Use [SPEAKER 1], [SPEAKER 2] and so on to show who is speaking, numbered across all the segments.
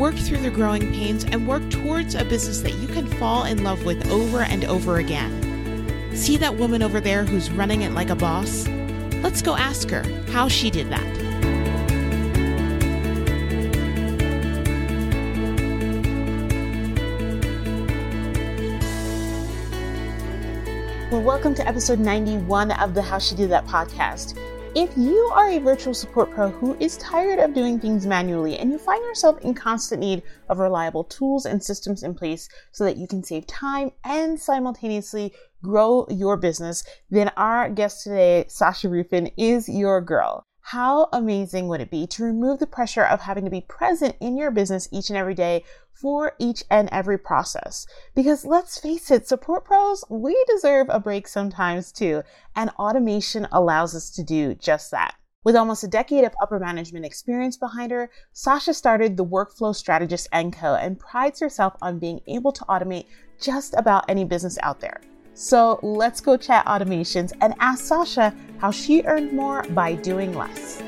[SPEAKER 1] work through the growing pains, and work towards a business that you can fall in love with over and over again. See that woman over there who's running it like a boss? Let's go ask her how she did that. Well, welcome to episode 91 of the How She Did That podcast. If you are a virtual support pro who is tired of doing things manually and you find yourself in constant need of reliable tools and systems in place so that you can save time and simultaneously grow your business, then our guest today, Sasha Ruffin, is your girl. How amazing would it be to remove the pressure of having to be present in your business each and every day for each and every process? Because let's face it, support pros, we deserve a break sometimes too, and automation allows us to do just that. With almost a decade of upper management experience behind her, Sasha started the Workflow Strategist & Co. and prides herself on being able to automate just about any business out there. So let's go chat automations and ask Sasha how she earned more by doing less.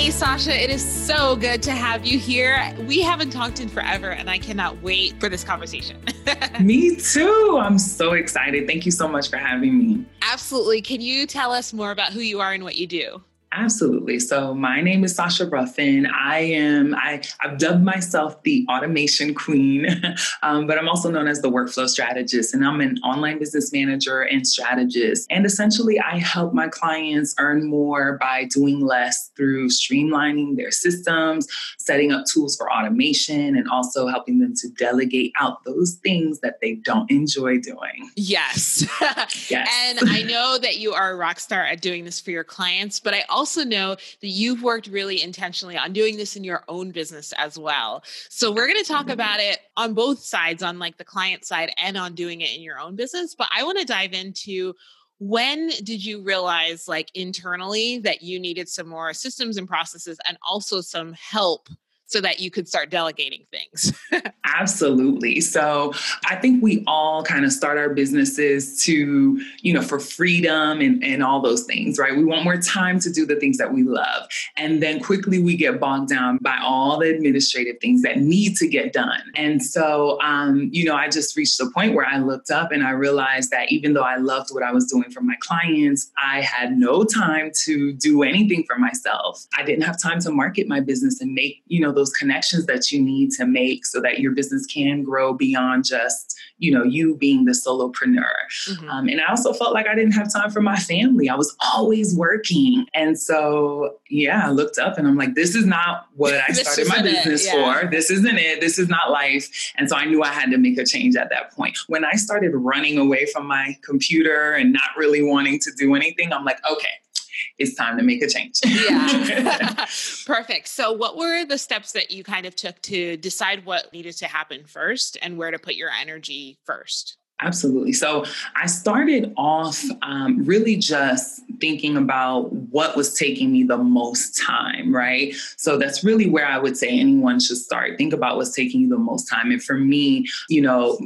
[SPEAKER 1] Hey, Sasha, it is so good to have you here. We haven't talked in forever, and I cannot wait for this conversation.
[SPEAKER 2] me too. I'm so excited. Thank you so much for having me.
[SPEAKER 1] Absolutely. Can you tell us more about who you are and what you do?
[SPEAKER 2] Absolutely. So my name is Sasha Ruffin. I am, I, I've dubbed myself the automation queen, um, but I'm also known as the workflow strategist. And I'm an online business manager and strategist. And essentially, I help my clients earn more by doing less through streamlining their systems, setting up tools for automation, and also helping them to delegate out those things that they don't enjoy doing.
[SPEAKER 1] Yes. yes. and I know that you are a rock star at doing this for your clients, but I also also know that you've worked really intentionally on doing this in your own business as well. So we're going to talk mm-hmm. about it on both sides, on like the client side and on doing it in your own business. But I want to dive into when did you realize like internally that you needed some more systems and processes and also some help so that you could start delegating things?
[SPEAKER 2] Absolutely. So I think we all kind of start our businesses to, you know, for freedom and, and all those things, right? We want more time to do the things that we love. And then quickly we get bogged down by all the administrative things that need to get done. And so, um, you know, I just reached a point where I looked up and I realized that even though I loved what I was doing for my clients, I had no time to do anything for myself. I didn't have time to market my business and make, you know, those connections that you need to make so that your business can grow beyond just you know you being the solopreneur. Mm-hmm. um, and i also felt like i didn't have time for my family. I was always working. And so yeah i looked up and i'm like this is not what i started my business yeah. for. This isn't it. This is not life. And so i knew i had to make a change at that point. When i started running away from my computer and not really wanting to do anything i'm like okay it's time to make a change.
[SPEAKER 1] yeah. Perfect. So, what were the steps that you kind of took to decide what needed to happen first and where to put your energy first?
[SPEAKER 2] Absolutely. So I started off um, really just thinking about what was taking me the most time, right? So that's really where I would say anyone should start. Think about what's taking you the most time. And for me, you know,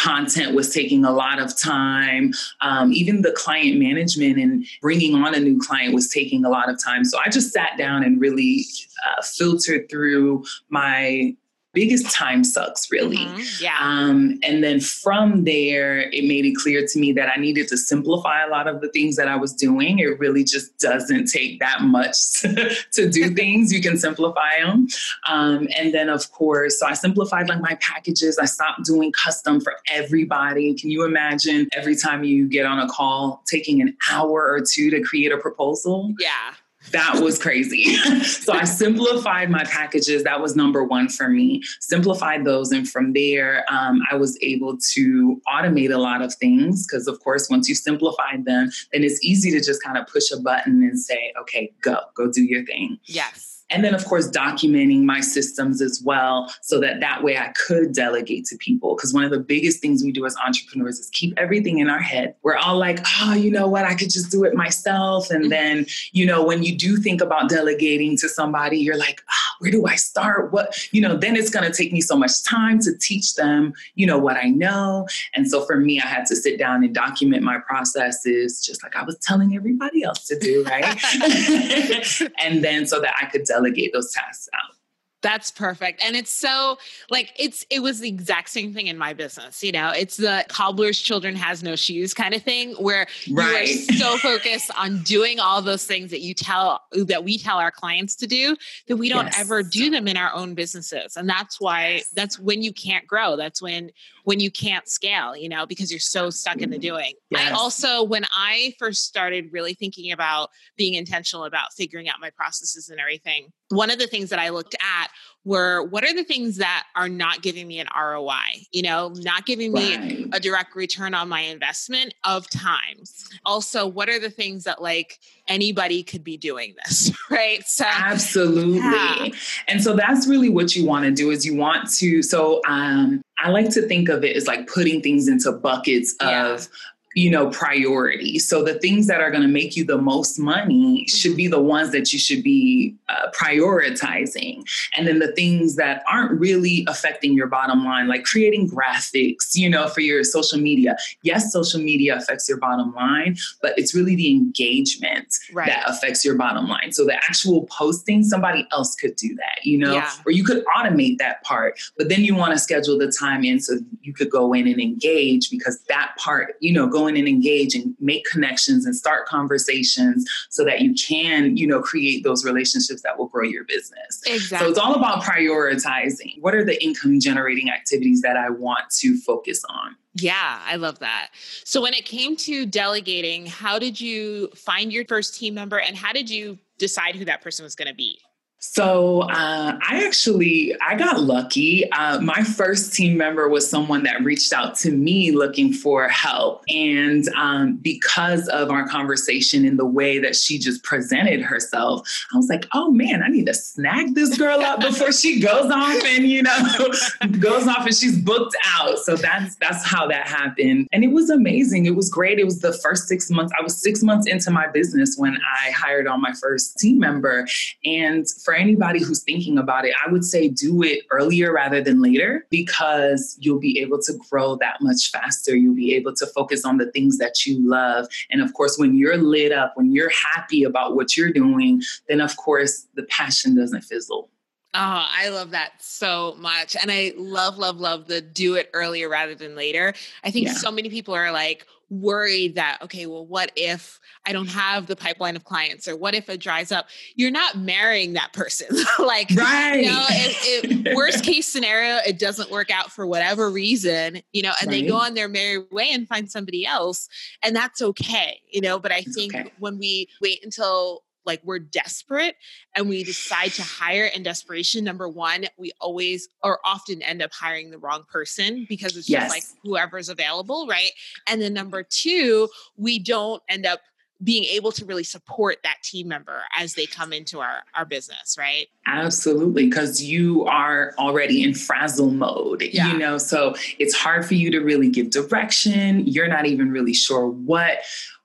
[SPEAKER 2] content was taking a lot of time. Um, even the client management and bringing on a new client was taking a lot of time. So I just sat down and really uh, filtered through my biggest time sucks really. Mm-hmm.
[SPEAKER 1] yeah.
[SPEAKER 2] Um, and then from there it made it clear to me that i needed to simplify a lot of the things that i was doing. It really just doesn't take that much to, to do things. You can simplify them um, and then of course so i simplified like my packages. I stopped doing custom for everybody. Can you imagine every time you get on a call taking an hour or two to create a proposal?
[SPEAKER 1] Yeah
[SPEAKER 2] that was crazy. so I simplified my packages. That was number one for me. Simplified those. And from there, um, I was able to automate a lot of things because, of course, once you simplified them, then it's easy to just kind of push a button and say, okay, go, go do your thing.
[SPEAKER 3] Yes.
[SPEAKER 2] And then, of course, documenting my systems as well, so that that way I could delegate to people. Because one of the biggest things we do as entrepreneurs is keep everything in our head. We're all like, oh, you know what? I could just do it myself. And mm-hmm. then, you know, when you do think about delegating to somebody, you're like, oh, where do I start? What, you know, then it's going to take me so much time to teach them, you know, what I know. And so for me, I had to sit down and document my processes, just like I was telling everybody else to do, right? and then so that I could delegate delegate those tasks out.
[SPEAKER 3] That's perfect. And it's so like it's it was the exact same thing in my business. You know, it's the cobbler's children has no shoes kind of thing where right. you are so focused on doing all those things that you tell that we tell our clients to do that we don't yes. ever do them in our own businesses. And that's why yes. that's when you can't grow. That's when when you can't scale, you know, because you're so stuck in the mm-hmm. doing. Yes. I also, when I first started really thinking about being intentional about figuring out my processes and everything, one of the things that I looked at were what are the things that are not giving me an ROI, you know, not giving me right. a direct return on my investment of time. Also, what are the things that like anybody could be doing this, right?
[SPEAKER 2] So Absolutely. Yeah. And so that's really what you want to do is you want to so um I like to think of it as like putting things into buckets yeah. of you know, priority. So the things that are going to make you the most money should be the ones that you should be uh, prioritizing. And then the things that aren't really affecting your bottom line, like creating graphics, you know, for your social media. Yes, social media affects your bottom line, but it's really the engagement right. that affects your bottom line. So the actual posting, somebody else could do that, you know, yeah. or you could automate that part, but then you want to schedule the time in so you could go in and engage because that part, you know, go in and engage and make connections and start conversations so that you can, you know, create those relationships that will grow your business.
[SPEAKER 3] Exactly.
[SPEAKER 2] So it's all about prioritizing. What are the income generating activities that I want to focus on?
[SPEAKER 3] Yeah, I love that. So when it came to delegating, how did you find your first team member and how did you decide who that person was going to be?
[SPEAKER 2] So uh, I actually I got lucky. Uh, my first team member was someone that reached out to me looking for help, and um, because of our conversation and the way that she just presented herself, I was like, "Oh man, I need to snag this girl up before she goes off and you know goes off and she's booked out." So that's that's how that happened, and it was amazing. It was great. It was the first six months. I was six months into my business when I hired on my first team member, and for anybody who's thinking about it, I would say do it earlier rather than later because you'll be able to grow that much faster. You'll be able to focus on the things that you love. And of course, when you're lit up, when you're happy about what you're doing, then of course the passion doesn't fizzle.
[SPEAKER 3] Oh, I love that so much. And I love, love, love the do it earlier rather than later. I think yeah. so many people are like, worried that okay well what if i don't have the pipeline of clients or what if it dries up you're not marrying that person like
[SPEAKER 2] right
[SPEAKER 3] you know if, if, worst case scenario it doesn't work out for whatever reason you know and right. they go on their merry way and find somebody else and that's okay you know but i it's think okay. when we wait until like we're desperate and we decide to hire in desperation number one we always or often end up hiring the wrong person because it's yes. just like whoever's available right and then number two we don't end up being able to really support that team member as they come into our, our business, right?
[SPEAKER 2] Absolutely, because you are already in frazzle mode, yeah. you know, so it's hard for you to really give direction. You're not even really sure what,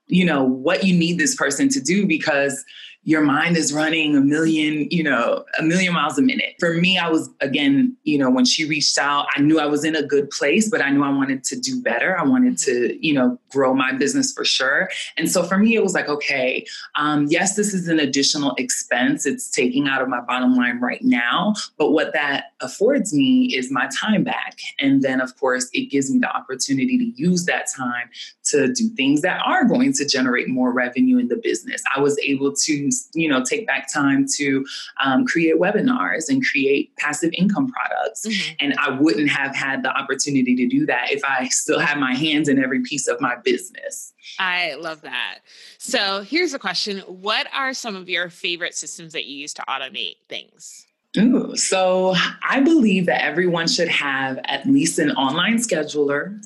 [SPEAKER 2] you know, what you need this person to do because your mind is running a million, you know, a million miles a minute. For me, I was, again, you know, when she reached out, I knew I was in a good place, but I knew I wanted to do better. I wanted to, you know, grow my business for sure. And so for me, it was like, okay, um, yes, this is an additional expense. It's taking out of my bottom line right now. But what that affords me is my time back. And then, of course, it gives me the opportunity to use that time to do things that are going to generate more revenue in the business. I was able to you know, take back time to um, create webinars and create passive income products. Mm-hmm. And I wouldn't have had the opportunity to do that if I still had my hands in every piece of my business.
[SPEAKER 3] I love that. So here's a question What are some of your favorite systems that you use to automate things?
[SPEAKER 2] Ooh, so I believe that everyone should have at least an online scheduler,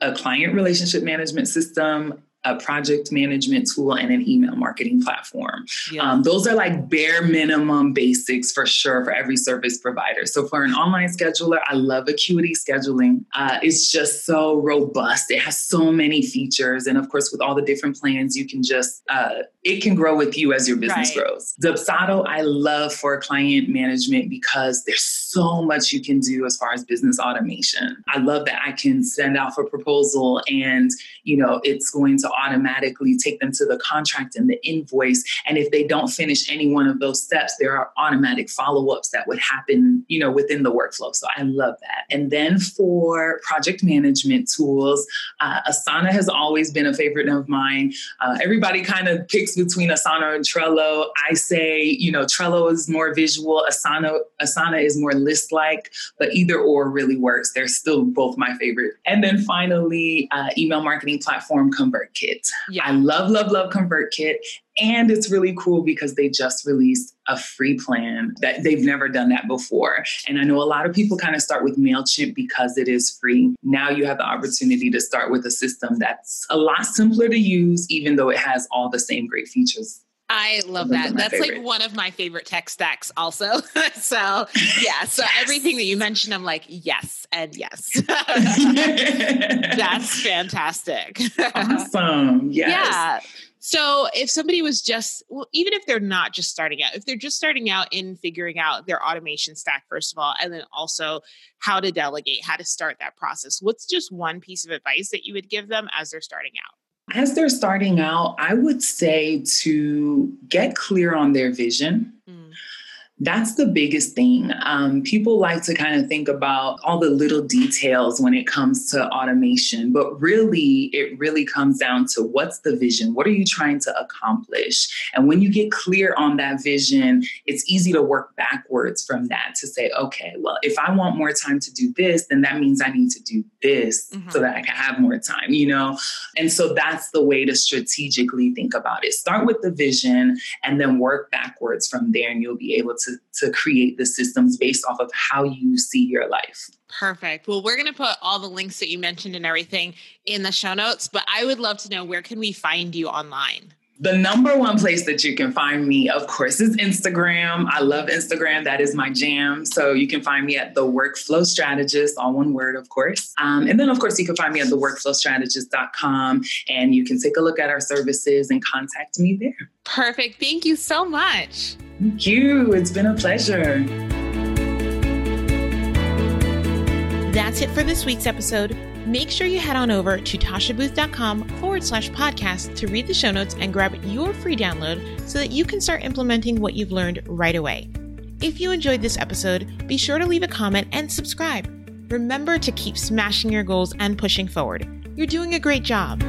[SPEAKER 2] a client relationship management system, a project management tool and an email marketing platform. Yeah. Um, those are like bare minimum basics for sure for every service provider. So for an online scheduler, I love Acuity scheduling. Uh, it's just so robust. It has so many features, and of course, with all the different plans, you can just uh, it can grow with you as your business right. grows. Dubsado, I love for client management because there's so much you can do as far as business automation. I love that I can send out a proposal and you know it's going to automatically take them to the contract and the invoice. And if they don't finish any one of those steps, there are automatic follow ups that would happen, you know, within the workflow. So I love that. And then for project management tools, uh, Asana has always been a favorite of mine. Uh, everybody kind of picks between Asana and Trello. I say, you know, Trello is more visual, Asana Asana is more list like, but either or really works. They're still both my favorite. And then finally, uh, email marketing platform ConvertKit. Yeah. I love, love, love ConvertKit. And it's really cool because they just released a free plan that they've never done that before. And I know a lot of people kind of start with MailChimp because it is free. Now you have the opportunity to start with a system that's a lot simpler to use, even though it has all the same great features
[SPEAKER 3] I love that. That's favorite. like one of my favorite tech stacks, also. so, yeah. So, yes. everything that you mentioned, I'm like, yes, and yes. That's fantastic.
[SPEAKER 2] Awesome. Yes. Yeah.
[SPEAKER 3] So, if somebody was just, well, even if they're not just starting out, if they're just starting out in figuring out their automation stack, first of all, and then also how to delegate, how to start that process, what's just one piece of advice that you would give them as they're starting out?
[SPEAKER 2] As they're starting out, I would say to get clear on their vision. That's the biggest thing. Um, people like to kind of think about all the little details when it comes to automation, but really, it really comes down to what's the vision? What are you trying to accomplish? And when you get clear on that vision, it's easy to work backwards from that to say, okay, well, if I want more time to do this, then that means I need to do this mm-hmm. so that I can have more time, you know? And so that's the way to strategically think about it. Start with the vision and then work backwards from there, and you'll be able to to, to create the systems based off of how you see your life.
[SPEAKER 3] Perfect. Well, we're going to put all the links that you mentioned and everything in the show notes, but I would love to know where can we find you online?
[SPEAKER 2] The number one place that you can find me, of course, is Instagram. I love Instagram. That is my jam. So you can find me at the Workflow Strategist, all one word, of course. Um, and then, of course, you can find me at theworkflowstrategist.com and you can take a look at our services and contact me there.
[SPEAKER 3] Perfect. Thank you so much.
[SPEAKER 2] Thank you. It's been a pleasure.
[SPEAKER 3] That's it for this week's episode. Make sure you head on over to tashabooth.com forward slash podcast to read the show notes and grab your free download so that you can start implementing what you've learned right away. If you enjoyed this episode, be sure to leave a comment and subscribe. Remember to keep smashing your goals and pushing forward. You're doing a great job.